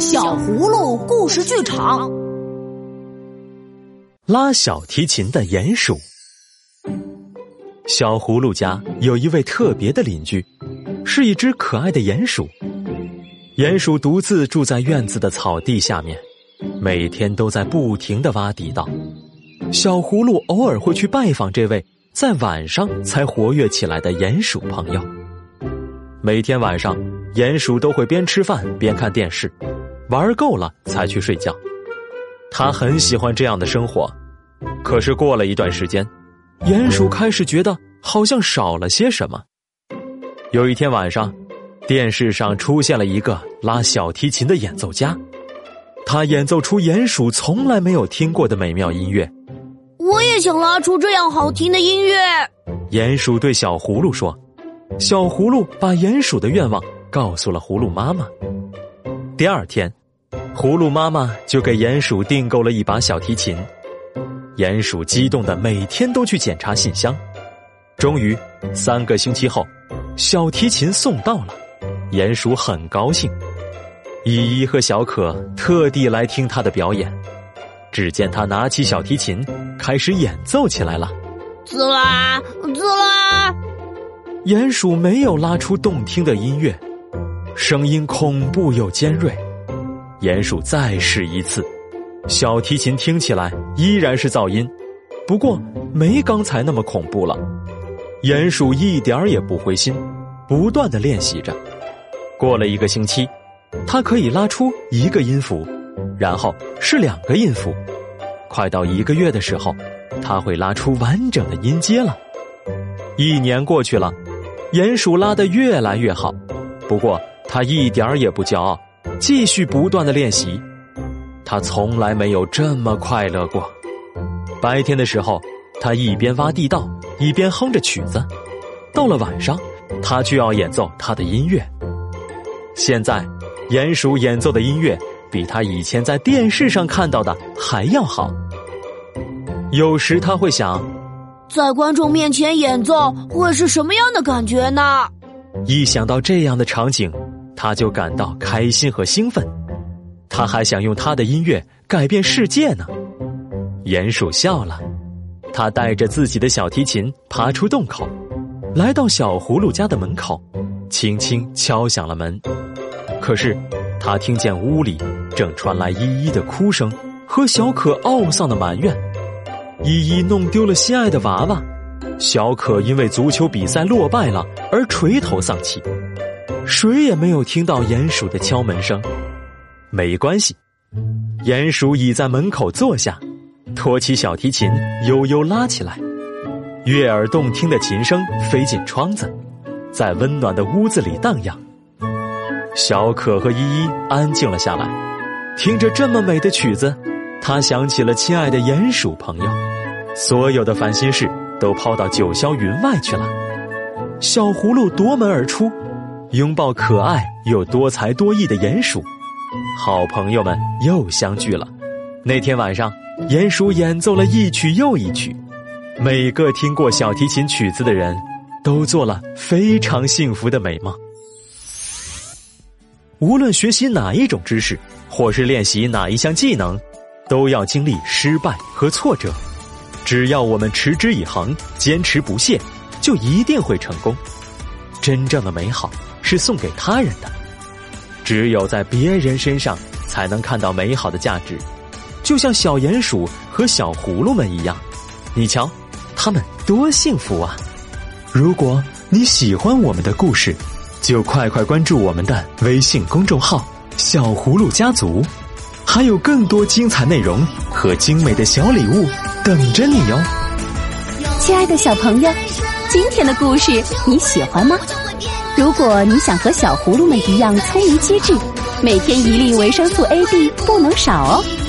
小葫芦故事剧场，拉小提琴的鼹鼠。小葫芦家有一位特别的邻居，是一只可爱的鼹鼠。鼹鼠独自住在院子的草地下面，每天都在不停的挖地道。小葫芦偶尔会去拜访这位在晚上才活跃起来的鼹鼠朋友。每天晚上，鼹鼠都会边吃饭边看电视，玩够了才去睡觉。他很喜欢这样的生活，可是过了一段时间，鼹鼠开始觉得好像少了些什么。有一天晚上，电视上出现了一个拉小提琴的演奏家，他演奏出鼹鼠从来没有听过的美妙音乐。我也想拉出这样好听的音乐。鼹鼠对小葫芦说。小葫芦把鼹鼠的愿望告诉了葫芦妈妈。第二天，葫芦妈妈就给鼹鼠订购了一把小提琴。鼹鼠激动的每天都去检查信箱。终于，三个星期后，小提琴送到了，鼹鼠很高兴。依依和小可特地来听他的表演。只见他拿起小提琴，开始演奏起来了。滋啦，滋啦。鼹鼠没有拉出动听的音乐，声音恐怖又尖锐。鼹鼠再试一次，小提琴听起来依然是噪音，不过没刚才那么恐怖了。鼹鼠一点儿也不灰心，不断的练习着。过了一个星期，它可以拉出一个音符，然后是两个音符。快到一个月的时候，它会拉出完整的音阶了。一年过去了。鼹鼠拉得越来越好，不过他一点儿也不骄傲，继续不断的练习。他从来没有这么快乐过。白天的时候，他一边挖地道，一边哼着曲子；到了晚上，他就要演奏他的音乐。现在，鼹鼠演奏的音乐比他以前在电视上看到的还要好。有时他会想。在观众面前演奏会是什么样的感觉呢？一想到这样的场景，他就感到开心和兴奋。他还想用他的音乐改变世界呢。鼹鼠笑了，他带着自己的小提琴爬出洞口，来到小葫芦家的门口，轻轻敲响了门。可是，他听见屋里正传来依依的哭声和小可懊丧的埋怨。依依弄丢了心爱的娃娃，小可因为足球比赛落败了而垂头丧气，谁也没有听到鼹鼠的敲门声。没关系，鼹鼠倚在门口坐下，托起小提琴悠悠拉起来，悦耳动听的琴声飞进窗子，在温暖的屋子里荡漾。小可和依依安静了下来，听着这么美的曲子。他想起了亲爱的鼹鼠朋友，所有的烦心事都抛到九霄云外去了。小葫芦夺门而出，拥抱可爱又多才多艺的鼹鼠，好朋友们又相聚了。那天晚上，鼹鼠演奏了一曲又一曲，每个听过小提琴曲子的人都做了非常幸福的美梦。无论学习哪一种知识，或是练习哪一项技能。都要经历失败和挫折，只要我们持之以恒、坚持不懈，就一定会成功。真正的美好是送给他人的，只有在别人身上才能看到美好的价值。就像小鼹鼠和小葫芦们一样，你瞧，他们多幸福啊！如果你喜欢我们的故事，就快快关注我们的微信公众号“小葫芦家族”。还有更多精彩内容和精美的小礼物等着你哟，亲爱的小朋友，今天的故事你喜欢吗？如果你想和小葫芦们一样聪明机智，每天一粒维生素 A、D 不能少哦。